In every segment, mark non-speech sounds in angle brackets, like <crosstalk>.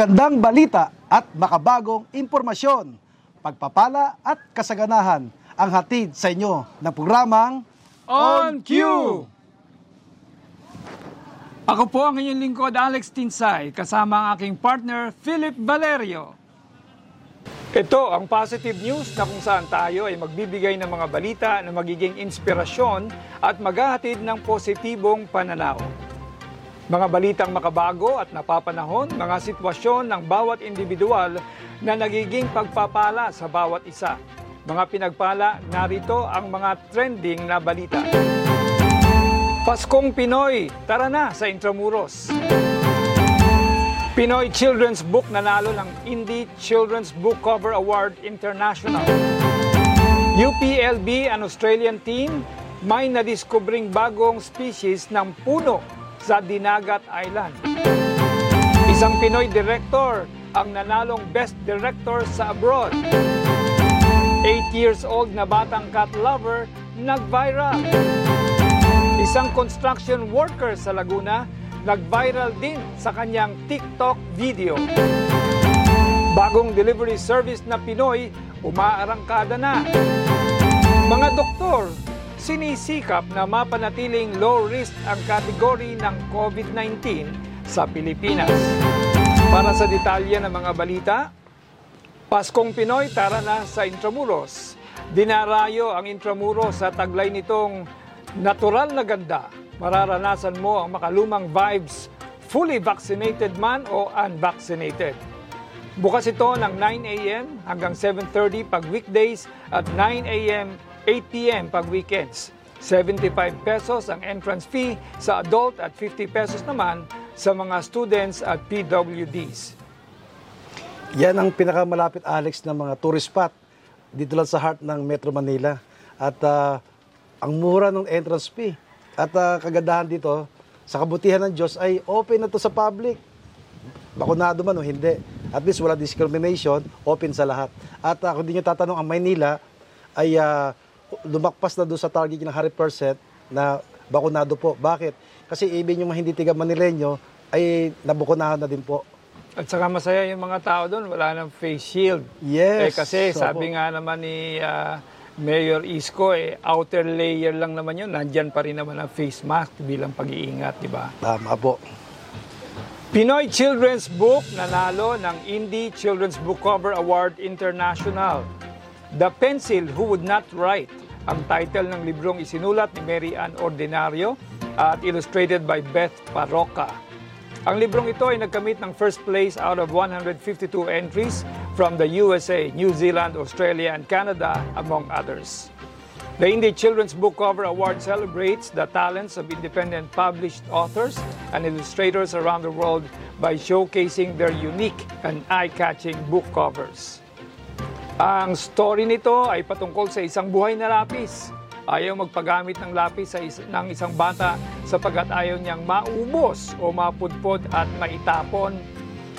Magandang balita at makabagong impormasyon, pagpapala at kasaganahan ang hatid sa inyo ng programang On Cue! Ako po ang inyong lingkod Alex Tinsay kasama ang aking partner Philip Valerio. Ito ang positive news na kung saan tayo ay magbibigay ng mga balita na magiging inspirasyon at maghahatid ng positibong pananaw. Mga balitang makabago at napapanahon, mga sitwasyon ng bawat individual na nagiging pagpapala sa bawat isa. Mga pinagpala, narito ang mga trending na balita. Paskong Pinoy, tara na sa Intramuros. Pinoy Children's Book nanalo ng Indie Children's Book Cover Award International. UPLB, an Australian team, may nadiskubring bagong species ng puno sa Dinagat Island. Isang Pinoy director ang nanalong Best Director sa abroad. 8 years old na batang cat lover nag-viral. Isang construction worker sa Laguna nag-viral din sa kanyang TikTok video. Bagong delivery service na Pinoy umaarangkada na. Mga doktor, sinisikap na mapanatiling low risk ang kategory ng COVID-19 sa Pilipinas. Para sa detalye ng mga balita, Paskong Pinoy tara na sa Intramuros. Dinarayo ang Intramuros sa taglay nitong natural na ganda. Mararanasan mo ang makalumang vibes, fully vaccinated man o unvaccinated. Bukas ito ng 9 a.m. hanggang 7.30 pag weekdays at 9 a.m. 8 p.m. pag weekends. 75 pesos ang entrance fee sa adult at 50 pesos naman sa mga students at PWDs. Yan ang pinakamalapit Alex ng mga tourist spot dito lang sa heart ng Metro Manila. At ah, ang mura ng entrance fee. At ah, kagandahan dito, sa kabutihan ng Diyos ay open na to sa public. Bakunado man o hindi. At least wala discrimination, open sa lahat. At uh, kung di nyo tatanong, ang Maynila ay ah, lumakpas na doon sa target ng 100% na bakunado po. Bakit? Kasi even yung mga hindi tiga Manileño ay nabukunahan na din po. At saka masaya yung mga tao doon, wala nang face shield. Yes. Eh, kasi So, sabi nga naman ni ah, Mayor Isko, eh, outer layer lang naman yun. Nandyan pa rin naman ang face mask bilang pag-iingat, di ba? Tama po. Pinoy Children's Book nanalo ng Indie Children's Book Cover Award International. The Pencil Who Would Not Write, ang title ng librong isinulat ni Mary Ann Ordinario at illustrated by Beth Parroca. Ang librong ito ay nagkamit ng first place out of 152 entries from the USA, New Zealand, Australia, and Canada, among others. The Indie Children's Book Cover Award celebrates the talents of independent published authors and illustrators around the world by showcasing their unique and eye-catching book covers. Ang story nito ay patungkol sa isang buhay na lapis. Ayaw magpagamit ng lapis sa is- ng isang bata sapagkat ayaw niyang maubos o mapudpod at maitapon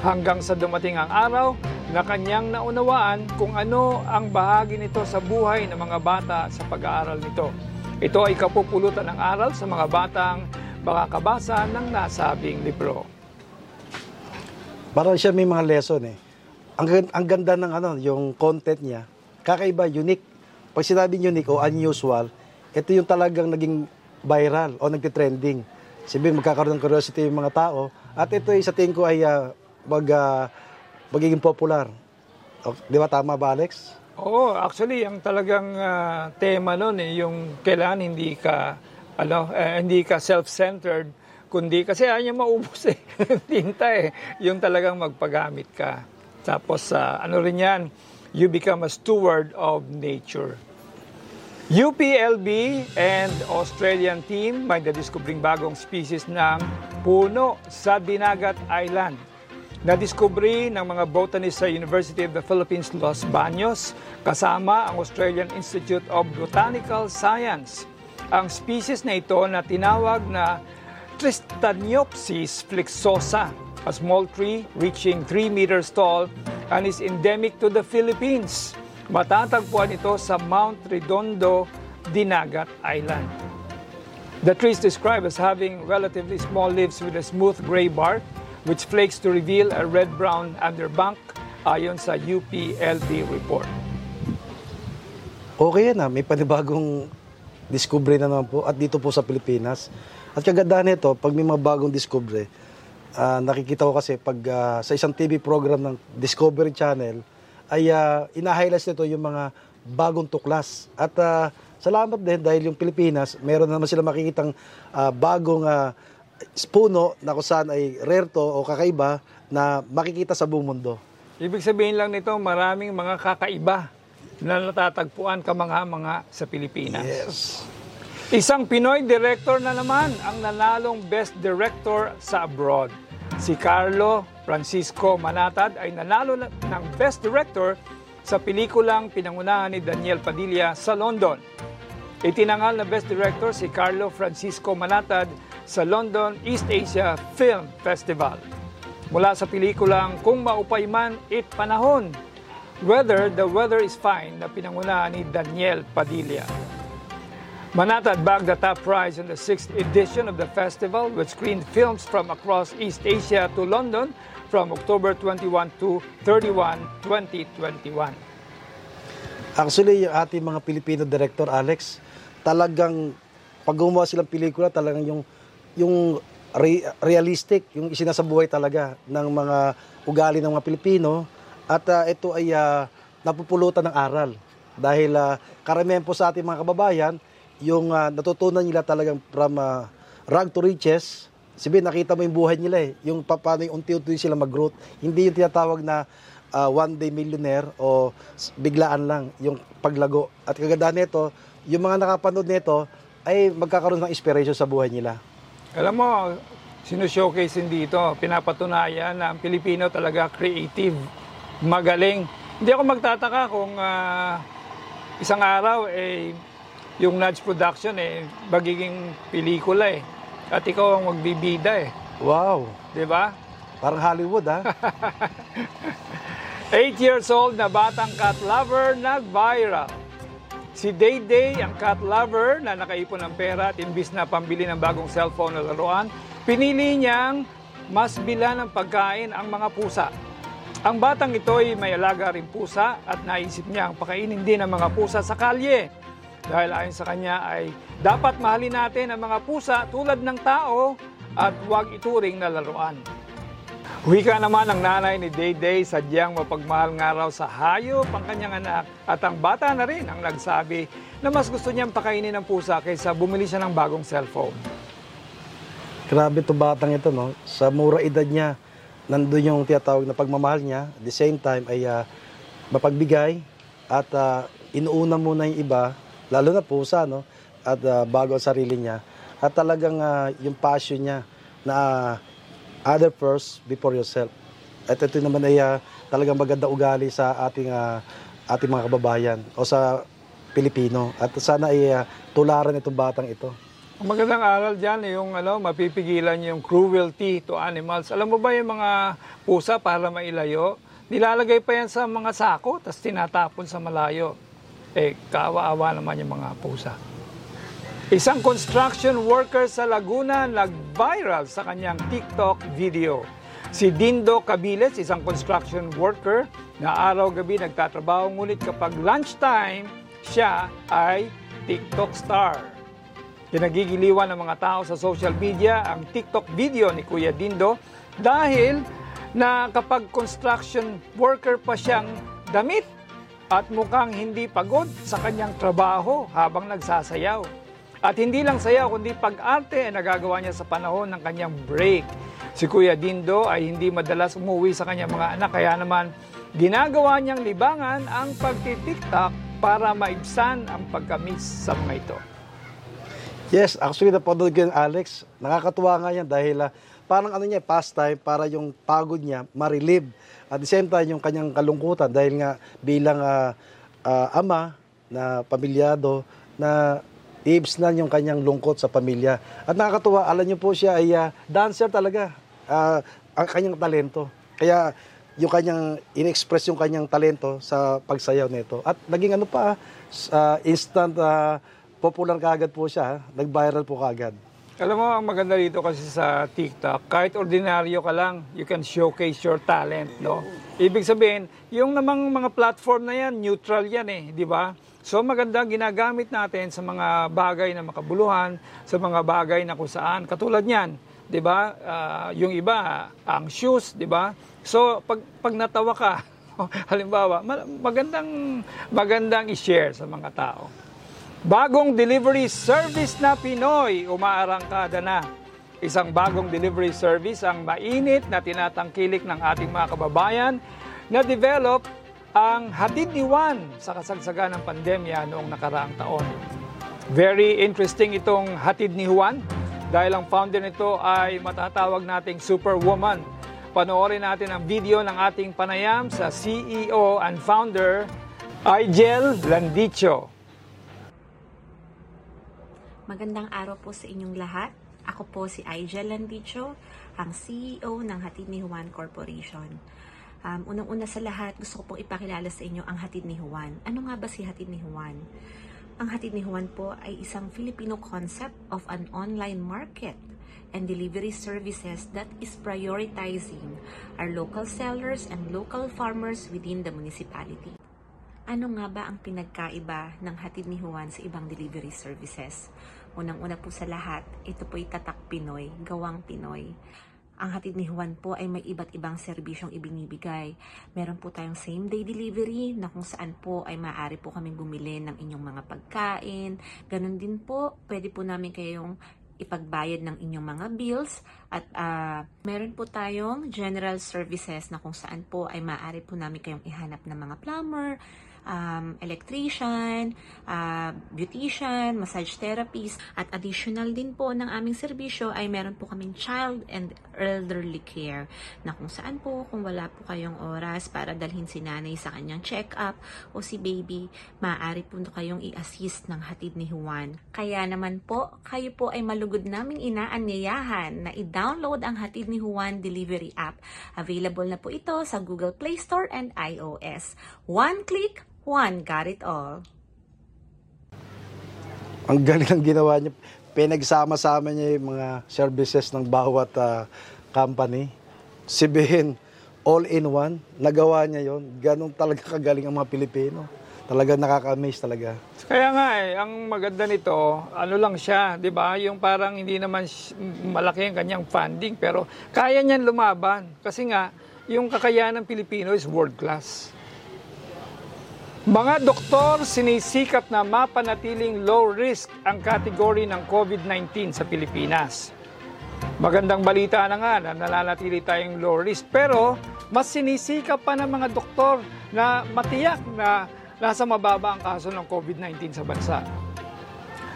hanggang sa dumating ang araw na kanyang naunawaan kung ano ang bahagi nito sa buhay ng mga bata sa pag-aaral nito. Ito ay kapupulutan ng aral sa mga batang makakabasa ng nasabing libro. Parang siya may mga lesson eh. Ang, ang ganda ng ano, yung content niya, kakaiba, unique. Pag sinabing unique o unusual, ito yung talagang naging viral o nagtitrending. Sabihin, magkakaroon ng curiosity yung mga tao. At ito ay sa tingin ko ay ah, mag, ah, magiging popular. O, di ba tama ba, Alex? Oo, actually, ang talagang ah, tema nun eh, yung kailangan hindi ka, ano, eh, hindi ka self-centered, kundi kasi ayaw maubos eh, <laughs> tinta eh, yung talagang magpagamit ka. Tapos, ah, ano rin yan, you become a steward of nature. UPLB and Australian team may nadiskubring bagong species ng puno sa Dinagat Island. Nadiskubri ng mga botanists sa University of the Philippines Los Baños kasama ang Australian Institute of Botanical Science. Ang species na ito na tinawag na Tristaniopsis flexosa, a small tree reaching 3 meters tall and is endemic to the Philippines. Matatagpuan ito sa Mount Redondo, Dinagat Island. The tree is described as having relatively small leaves with a smooth gray bark, which flakes to reveal a red-brown underbank ayon sa UPLB report. Okay ah, may panibagong discovery na naman po at dito po sa Pilipinas. At kagandahan nito, pag may mga bagong discovery, ah, nakikita ko kasi pag ah, sa isang TV program ng Discovery Channel, ay uh, ina-highlights nito yung mga bagong tuklas. At ah, salamat din dahil yung Pilipinas, meron naman sila makikitang ah, bagong ah, puno na kung saan ay rare to o kakaiba na makikita sa buong mundo. Ibig sabihin lang nito, maraming mga kakaiba na natatagpuan kamangha-mangha sa Pilipinas. Yes. Isang Pinoy director na naman ang nanalong Best Director sa abroad. Si Carlo Francisco Manatad ay nanalo na- ng Best Director sa pelikulang pinangunahan ni Daniel Padilla sa London. Itinangal na Best Director si Carlo Francisco Manatad sa London East Asia Film Festival. Mula sa pelikulang Kung Maupay Man, It Panahon, Whether the Weather is Fine na pinangunahan ni Daniel Padilla. Manatad bagged the top prize in the sixth edition of the festival, which screened films from across East Asia to London from October 21 to 31, 2021. Actually, yung ating mga Pilipino director, Alex, talagang pag gumawa silang pelikula, talagang yung, yung re- realistic, yung isinasabuhay talaga ng mga ugali ng mga Pilipino. At ah, ito ay ah, napupulutan ng aral. Dahil uh, karamihan po sa ating mga kababayan, yung ah, natutunan nila talagang from ah, rag to riches, Sabihin, nakita mo yung buhay nila eh. Yung pa- paano yung unti-unti sila mag-growth. Hindi yung tinatawag na ah, one day millionaire o biglaan lang yung paglago. At kagandahan nito, yung mga nakapanood nito ay magkakaroon ng inspiration sa buhay nila. Alam mo, sino-showcase din dito, pinapatunayan na ang Pilipino talaga creative, magaling. Hindi ako magtataka kung ah, isang araw eh yung Nudge Production eh magiging pelikula eh. At ikaw ang magbibida eh. Wow! 'Di ba? Parang Hollywood ah. <laughs> 8 years old na batang cat lover nag-viral. Si Day Day, ang cat lover na nakaipon ng pera at imbis na pambili ng bagong cellphone na laruan, pinili niyang mas bila ng pagkain ang mga pusa. Ang batang ito ay may alaga rin pusa at naisip niya ang pakainin din ng mga pusa sa kalye. Dahil ayon sa kanya ay dapat mahalin natin ang mga pusa tulad ng tao at huwag ituring na laruan. Wika naman ang nanay ni Dayday sadyang mapagmahal nga raw sa hayop ang kanyang anak at ang bata na rin ang nagsabi na mas gusto niyang pakainin ng pusa kaysa bumili siya ng bagong cellphone. Grabe to batang ito, no? Sa mura edad niya, nandun yung tinatawag na pagmamahal niya. At the same time ay ah, mapagbigay at ah, inuuna muna yung iba, lalo na pusa, no? At ah, bago ang sarili niya. At talagang ah, yung passion niya na ah, other first before yourself. At ito naman ay ah, talagang maganda ugali sa ating ah, ating mga kababayan o sa Pilipino. At sana ay ah, tularan itong batang ito. Ang magandang aral dyan eh, yung ano, mapipigilan yung cruelty to animals. Alam mo ba yung mga pusa para mailayo? Nilalagay pa yan sa mga sako, tapos tinatapon sa malayo. Eh, kaawa-awa naman yung mga pusa. Isang construction worker sa Laguna nag-viral sa kanyang TikTok video. Si Dindo Cabiles, isang construction worker na araw-gabi nagtatrabaho ngunit kapag lunchtime, siya ay TikTok star. Pinagigiliwan ng mga tao sa social media ang TikTok video ni Kuya Dindo dahil na kapag construction worker pa siyang damit at mukhang hindi pagod sa kanyang trabaho habang nagsasayaw. At hindi lang sayaw, kundi pag-arte ay nagagawa niya sa panahon ng kanyang break. Si Kuya Dindo ay hindi madalas umuwi sa kanyang mga anak, kaya naman ginagawa niyang libangan ang pagtitiktak para maibsan ang pagkamis sa mga ito. Yes, actually napanood ko yung Alex. Nakakatuwa nga yan dahil ah, parang ano niya, pastime para yung pagod niya ma-relieve. At the same time, yung kanyang kalungkutan dahil nga bilang ah, ah, ama na pamilyado na ibs na yung kanyang lungkot sa pamilya. At nakakatuwa, alam niyo po siya ay ah, dancer talaga. Ah, ang kanyang talento. Kaya yung kanyang in-express yung kanyang talento sa pagsayaw nito. At naging ano pa, ah, instant ah, popular kagad po siya, nag-viral po kagad. Alam mo, ang maganda dito kasi sa TikTok, kahit ordinaryo ka lang, you can showcase your talent, no? Ibig sabihin, yung namang mga platform na yan, neutral yan eh, di ba? So maganda ginagamit natin sa mga bagay na makabuluhan, sa mga bagay na kung saan, katulad niyan, 'di ba? Ah, yung iba ang shoes, 'di ba? So pag pag natawa ka, <laughs> halimbawa, ma- magandang magandang i-share sa mga tao. Bagong delivery service na Pinoy, umaarangkada na. Isang bagong delivery service ang mainit na tinatangkilik ng ating mga kababayan na develop ang hatid ni Juan sa kasagsagan ng pandemya noong nakaraang taon. Very interesting itong hatid ni Juan dahil ang founder nito ay matatawag nating superwoman. Panoorin natin ang video ng ating panayam sa CEO and founder, Igel Landicho. Magandang araw po sa inyong lahat. Ako po si Aijel Landicho, ang CEO ng Hatid ni Juan Corporation. Um, Unang-una sa lahat, gusto ko pong ipakilala sa inyo ang Hatid ni Juan. Ano nga ba si Hatid ni Juan? Ang Hatid ni Juan po ay isang Filipino concept of an online market and delivery services that is prioritizing our local sellers and local farmers within the municipality. Ano nga ba ang pinagkaiba ng hatid ni Juan sa ibang delivery services? Unang-una po sa lahat, ito po'y tatak Pinoy, gawang Pinoy. Ang hatid ni Juan po ay may iba't ibang serbisyong ibinibigay. Meron po tayong same-day delivery na kung saan po ay maaari po kaming bumili ng inyong mga pagkain. Ganon din po, pwede po namin kayong ipagbayad ng inyong mga bills at ah, meron po tayong general services na kung saan po ay maaari po namin kayong ihanap ng mga plumber, um, electrician, ah, beautician, massage therapist at additional din po ng aming serbisyo ay meron po kaming child and elderly care na kung saan po kung wala po kayong oras para dalhin si nanay sa kanyang check-up o si baby, maaari po kayong i-assist ng hatid ni Juan. Kaya naman po, kayo po ay malugod naming inaanyayahan na i-download ang hatid ni Juan delivery app. Available na po ito sa Google Play Store and iOS. One click, one got it all. Ang galing ng ginawa niya. Pinagsama-sama niya yung mga services ng bawat ah, company. Sibihin, all in one. Nagawa niya yon. Ganun talaga kagaling ang mga Pilipino. Talaga nakaka-amaze talaga. Kaya nga eh, ang maganda nito, ano lang siya, di ba? Yung parang hindi naman sh- malaki ang kanyang funding, pero kaya niyan lumaban. Kasi nga, yung kakayahan ng Pilipino is world class. Mga doktor sinisikap na mapanatiling low risk ang kategory ng COVID-19 sa Pilipinas. Magandang balita na nga na nananatili tayong low risk pero mas sinisikap pa ng mga doktor na matiyak na nasa mababa ang kaso ng COVID-19 sa bansa.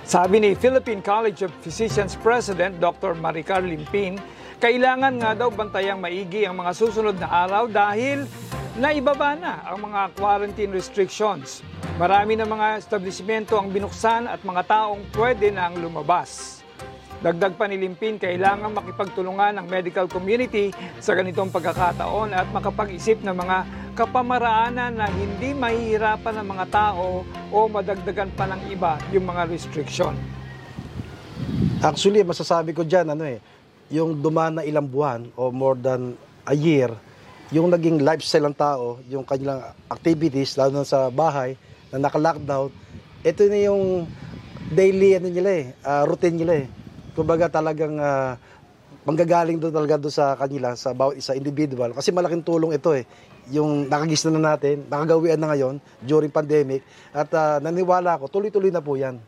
Sabi ni Philippine College of Physicians President Dr. Maricar Limpin, kailangan nga daw bantayang maigi ang mga susunod na araw dahil naibaba na ang mga quarantine restrictions. Marami na mga establishmento ang binuksan at mga taong pwede na ang lumabas. Dagdag pa ni Limpin, kailangan makipagtulungan ng medical community sa ganitong pagkakataon at makapag-isip ng mga kapamaraanan na hindi mahihirapan ng mga tao o madagdagan pa ng iba yung mga restriction. Actually, masasabi ko dyan, ano eh, yung dumaan na ilang buwan o more than a year, yung naging lifestyle ng tao, yung kanilang activities, lalo na sa bahay, na naka-lockdown, ito na yung daily ano nila eh, ah, routine nila eh. Kumbaga talagang ah, manggagaling doon talaga doon sa kanila, sa bawat isa individual. Kasi malaking tulong ito eh. Yung nakagis na natin, nakagawian na ngayon during pandemic. At ah, naniwala ako, tuloy-tuloy na po yan.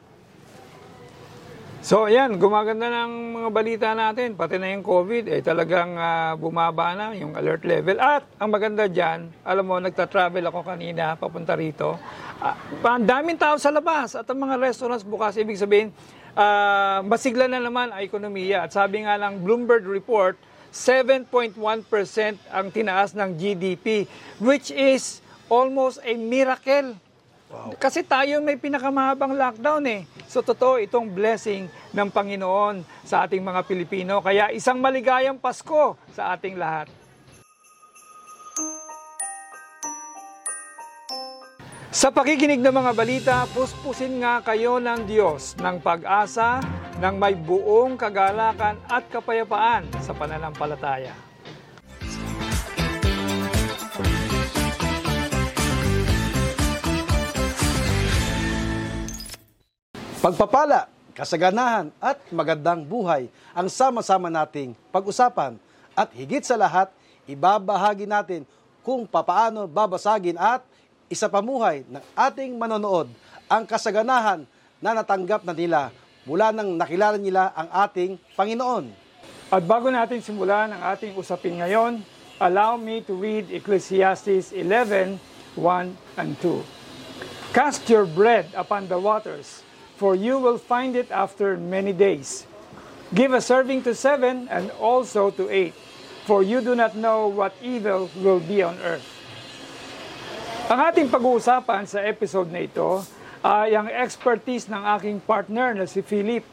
So ayan, gumaganda ng mga balita natin, pati na yung COVID, eh talagang ah, bumaba na yung alert level. At ang maganda dyan, alam mo, nagta-travel ako kanina papunta rito. Pa- ang daming tao sa labas at ang mga restaurants bukas, ibig sabihin, ah, masigla na naman ang ekonomiya. At sabi nga ng Bloomberg report, 7.1% ang tinaas ng GDP, which is almost a miracle. Kasi tayo may pinakamahabang lockdown eh. So totoo itong blessing ng Panginoon sa ating mga Pilipino. Kaya isang maligayang Pasko sa ating lahat. Sa pakikinig ng mga balita, puspusin nga kayo ng Diyos ng pag-asa ng may buong kagalakan at kapayapaan sa pananampalataya. Pagpapala, kasaganahan at magandang buhay ang sama-sama nating pag-usapan at higit sa lahat, ibabahagi natin kung papaano babasagin at isapamuhay ng ating manonood ang kasaganahan na natanggap na nila mula nang nakilala nila ang ating Panginoon. At bago natin simulan ang ating usapin ngayon, allow me to read Ecclesiastes 11, 1 and 2. Cast your bread upon the waters, for you will find it after many days. Give a serving to seven and also to eight, for you do not know what evil will be on earth. Ang ating pag-uusapan sa episode na ito ay ang expertise ng aking partner na si Philip.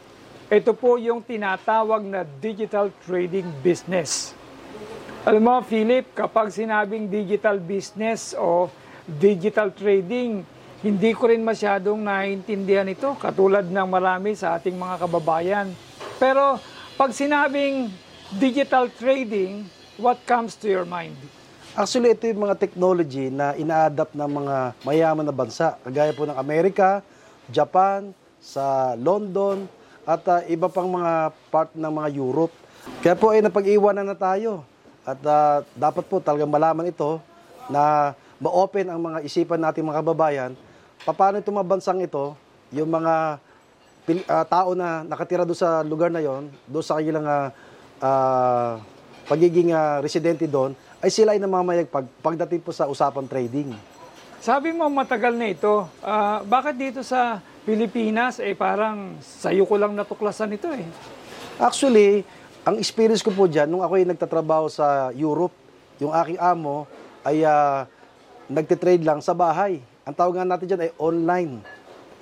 Ito po yung tinatawag na digital trading business. Alam mo, Philip, kapag sinabing digital business o digital trading, hindi ko rin masyadong naiintindihan ito, katulad ng marami sa ating mga kababayan. Pero pag sinabing digital trading, what comes to your mind? Actually, ito yung mga technology na ina-adapt ng mga mayaman na bansa. Kagaya po ng Amerika, Japan, sa London, at ah, iba pang mga part ng mga Europe. Kaya po ay napag-iwanan na tayo. At ah, dapat po talagang malaman ito na ma-open ang mga isipan nating mga kababayan. Paano itong mga bansang ito, yung mga ah, tao na nakatira doon sa lugar na yon, doon sa kanilang ah, pagiging ah, residente doon, ay sila ay namamayag pag, pagdating po sa usapang trading. Sabi mo matagal na ito. Ah, bakit dito sa Pilipinas, eh parang sa'yo ko lang natuklasan ito eh. Actually, ang experience ko po dyan, nung ako ay nagtatrabaho sa Europe, yung aking amo ay ah, nagtitrade lang sa bahay. Ang tawag nga natin dyan ay online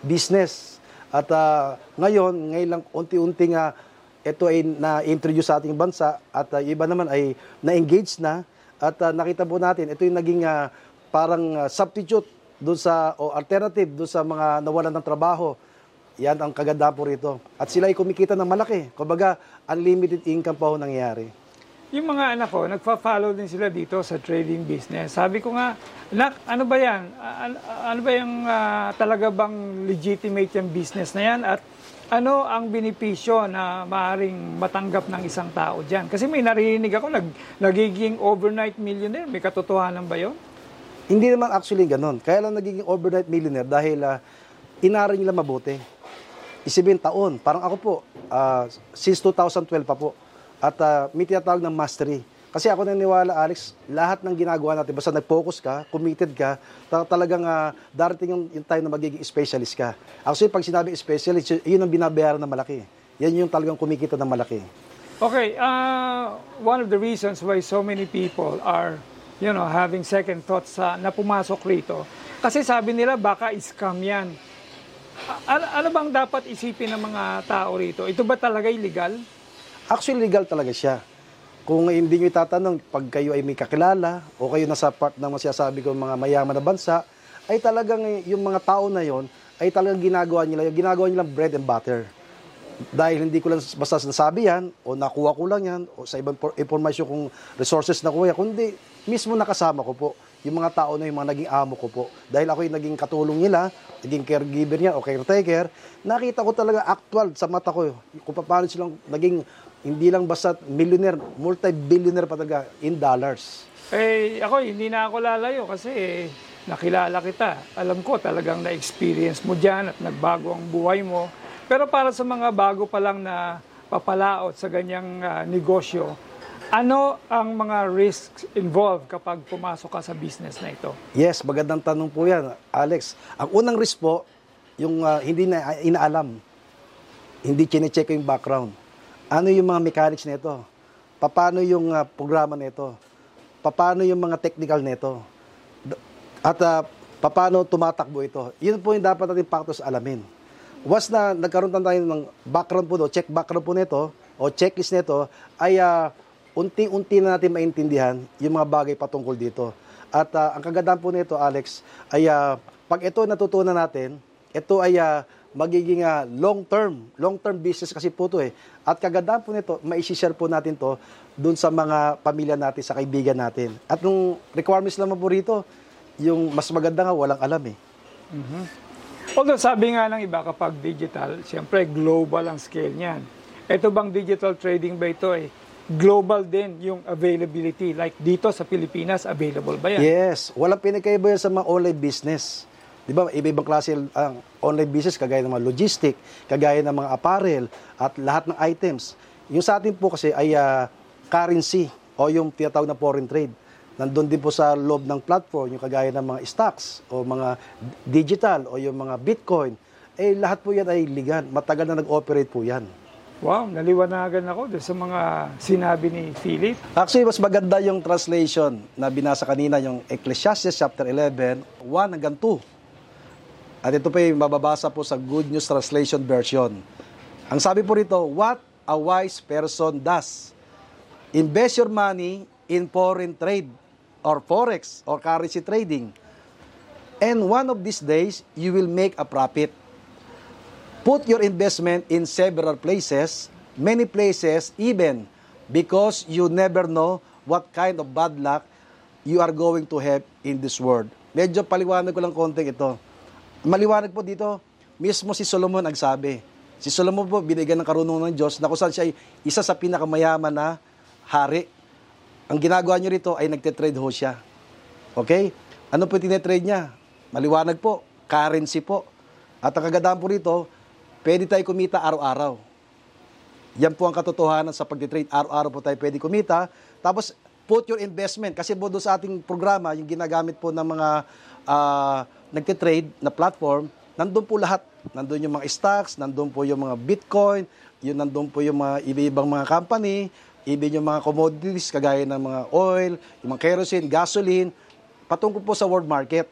business. At ah, ngayon, ngayon lang unti-unti nga ito ay na-introduce sa ating bansa at ah, iba naman ay na-engage na at ah, nakita po natin ito yung naging ah, parang ah, substitute doon sa o alternative doon sa mga nawalan ng trabaho. Yan ang kagandahan po rito. At sila ay kumikita ng malaki. Kumbaga, unlimited income pa ho nangyayari. Yung mga anak ko, nagfa-follow din sila dito sa trading business. Sabi ko nga, anak, ano ba yan? Ano ba yung ah, talaga bang legitimate yung business na yan? At ano ang benepisyo na maaaring matanggap ng isang tao dyan? Kasi may narinig ako, nag, nagiging overnight millionaire. May katotohanan ba yun? Hindi naman actually ganun. Kaya lang nagiging overnight millionaire dahil uh, inaral nila mabuti. Isipin taon. Parang ako po, ah, since 2012 pa po. At ah, may tinatawag ng mastery. Kasi ako naniniwala, Alex, lahat ng ginagawa natin, basta nag-focus ka, committed ka, ta- talagang ah, darating yung, yung time na magiging specialist ka. Actually, pag sinabi specialist, yun ang binabayaran na malaki. Yan yung talagang kumikita ng malaki. Okay, uh, one of the reasons why so many people are, you know, having second thoughts sa na pumasok rito, kasi sabi nila baka scam yan. A- ano bang dapat isipin ng mga tao rito? Ito ba talaga illegal? Actually, legal talaga siya. Kung hindi nyo itatanong, pag kayo ay may kakilala o kayo nasa part ng masasabi ko mga mayaman na bansa, ay talagang yung mga tao na yon ay talagang ginagawa nila, yung ginagawa nila bread and butter. Dahil hindi ko lang basta nasabi yan, o nakuha ko lang yan, o sa ibang informasyon kung resources na kuya, kundi mismo nakasama ko po yung mga tao na yung mga naging amo ko po. Dahil ako yung naging katulong nila, naging caregiver niya o caretaker, nakita ko talaga actual sa mata ko kung paano silang naging hindi lang basta millionaire, multi-billionaire pa talaga in dollars. Eh, ako, hindi na ako lalayo kasi eh, nakilala kita. Alam ko talagang na-experience mo dyan at nagbago ang buhay mo. Pero para sa mga bago pa lang na papalaot sa ganyang ah, negosyo, ano ang mga risks involved kapag pumasok ka sa business na ito? Yes, magandang tanong po yan, Alex. Ang unang risk po, yung ah, hindi na inaalam, hindi chinecheck yung background. Ano yung mga mechanics nito? Paano yung ah, programa nito? Paano yung mga technical nito? At ah, paano tumatakbo ito? Yun po yung dapat natin factors alamin. Once na nagkaroon na tayo ng background po, no, check background po nito, o checklist nito, ay ah, unti-unti na natin maintindihan yung mga bagay patungkol dito. At ah, ang kagandahan po nito, Alex, ay ah, pag ito natutunan natin, ito ay ah, magiging ah, long-term, long-term business kasi po to eh. At kagandahan po nito, mai-share po natin to dun sa mga pamilya natin, sa kaibigan natin. At nung requirements naman po rito, yung mas maganda nga, walang alam eh. Although sabi nga ng iba kapag digital, siyempre global ang scale niyan. Ito bang digital trading ba ito eh? Global din yung availability. Like dito sa Pilipinas, available ba yan? Yes, walang pinagkaiba yan sa mga online business. Di ba, iba-ibang klase ang online business, kagaya ng mga logistic, kagaya ng mga apparel, at lahat ng items. Yung sa atin po kasi ay ah, currency o yung tinatawag na foreign trade. Nandun din po sa loob ng platform, yung kagaya ng mga stocks o mga digital o yung mga bitcoin. Eh, lahat po yan ay legal. Matagal na nag-operate po yan. Wow, naliwanagan ako sa mga sinabi ni Philip. Actually, mas maganda yung translation na binasa kanina, yung Ecclesiastes chapter 11, 1 hanggang 2. At ito pa yung mababasa po sa Good News Translation version. Ang sabi po rito, What a wise person does. Invest your money in foreign trade or forex or currency trading. And one of these days, you will make a profit. Put your investment in several places, many places even, because you never know what kind of bad luck you are going to have in this world. Medyo paliwanag ko lang konting ito. Maliwanag po dito, mismo si Solomon nagsabi. Si Solomon po binigyan ng karunungan ng Diyos na kung saan siya ay isa sa pinakamayaman na hari. Ang ginagawa niyo rito ay nagte-trade ho siya. Okay? Ano po tinetrade niya? Maliwanag po, currency po. At ang kagandahan po rito, pwede tayo kumita araw-araw. Yan po ang katotohanan sa pagtitrade. Araw-araw po tayo pwede kumita. Tapos, put your investment. Kasi po doon sa ating programa, yung ginagamit po ng mga ah, nagtitrade na platform, nandun po lahat. Nandun yung mga stocks, nandun po yung mga bitcoin, yun nandun po yung mga iba-ibang mga company, even yung mga commodities, kagaya ng mga oil, yung mga kerosene, gasoline, patungkol po sa world market.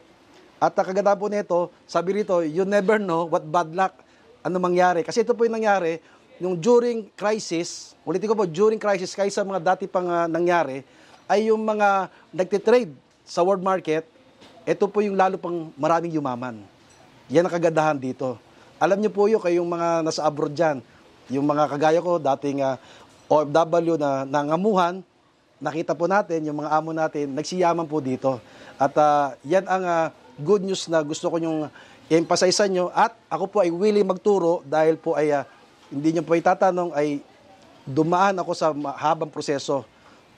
At ang kagandahan po nito, sabi rito, you never know what bad luck, ano mangyari. Kasi ito po yung nangyari, yung during crisis, ulitin ko po, during crisis, kaysa mga dati pang ah, nangyari, ay yung mga nagtitrade sa world market, ito po yung lalo pang maraming yumaman. Yan ang kagandahan dito. Alam niyo po yun, kayong mga nasa abroad dyan, yung mga kagaya ko, dating ah, OFW na nangamuhan, nakita po natin, yung mga amo natin, nagsiyaman po dito. At ah, yan ang ah, good news na gusto ko yung emphasize nyo. At ako po ay willing magturo dahil po ay ah, hindi nyo po itatanong ay dumaan ako sa mahabang proseso.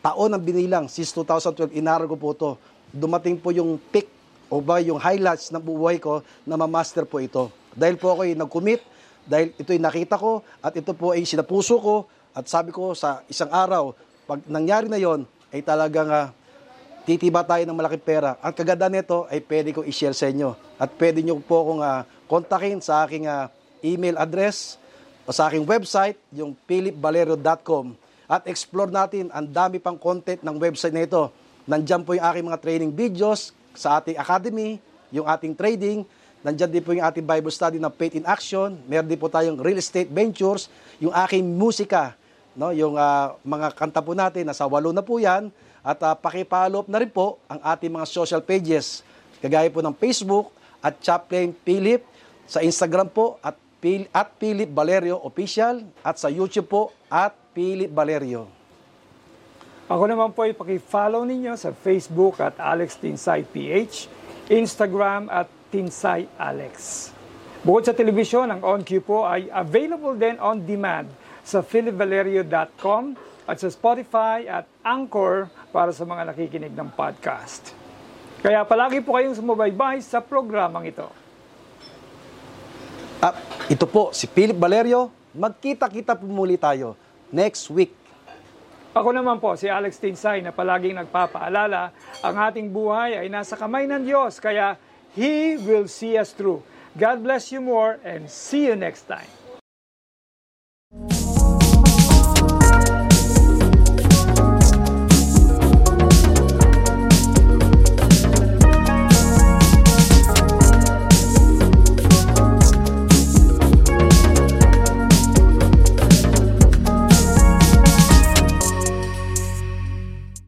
Taon ang binilang, since 2012, inaral ko po to. Dumating po yung peak o ba yung highlights ng buhay ko na ma-master po ito. Dahil po ako ay nag-commit, dahil ito'y nakita ko at ito po ay sinapuso ko at sabi ko sa isang araw, pag nangyari na yon ay talagang ah, titiba tayo ng malaking pera. Ang kaganda nito ay pwede ko i-share sa inyo. At pwede nyo po akong ah, kontakin sa aking ah, email address o sa aking website, yung philipvalerio.com. At explore natin ang dami pang content ng website na ito. Nandyan po yung aking mga training videos sa ating academy, yung ating trading, Nandyan din po yung ating Bible study na Faith in Action. Meron din po tayong Real Estate Ventures, yung aking musika, no? yung ah, mga kanta po natin, nasa walo na po yan. At uh, pakipollow up na rin po ang ating mga social pages. Kagaya po ng Facebook at Chaplain Philip. Sa Instagram po at, at Philip Valerio Official. At sa YouTube po at Philip Valerio. Ako naman po ay paki-follow ninyo sa Facebook at Alex Tinsay PH, Instagram at Tinsay Alex. Bukod sa telebisyon, ang OnQ po ay available din on demand sa philipvalerio.com at sa Spotify at Anchor para sa mga nakikinig ng podcast. Kaya palagi po kayong sumubaybay sa programang ito. At ito po, si Philip Valerio. Magkita-kita po muli tayo next week. Ako naman po, si Alex Tinsay na palaging nagpapaalala, ang ating buhay ay nasa kamay ng Diyos, kaya He will see us through. God bless you more and see you next time.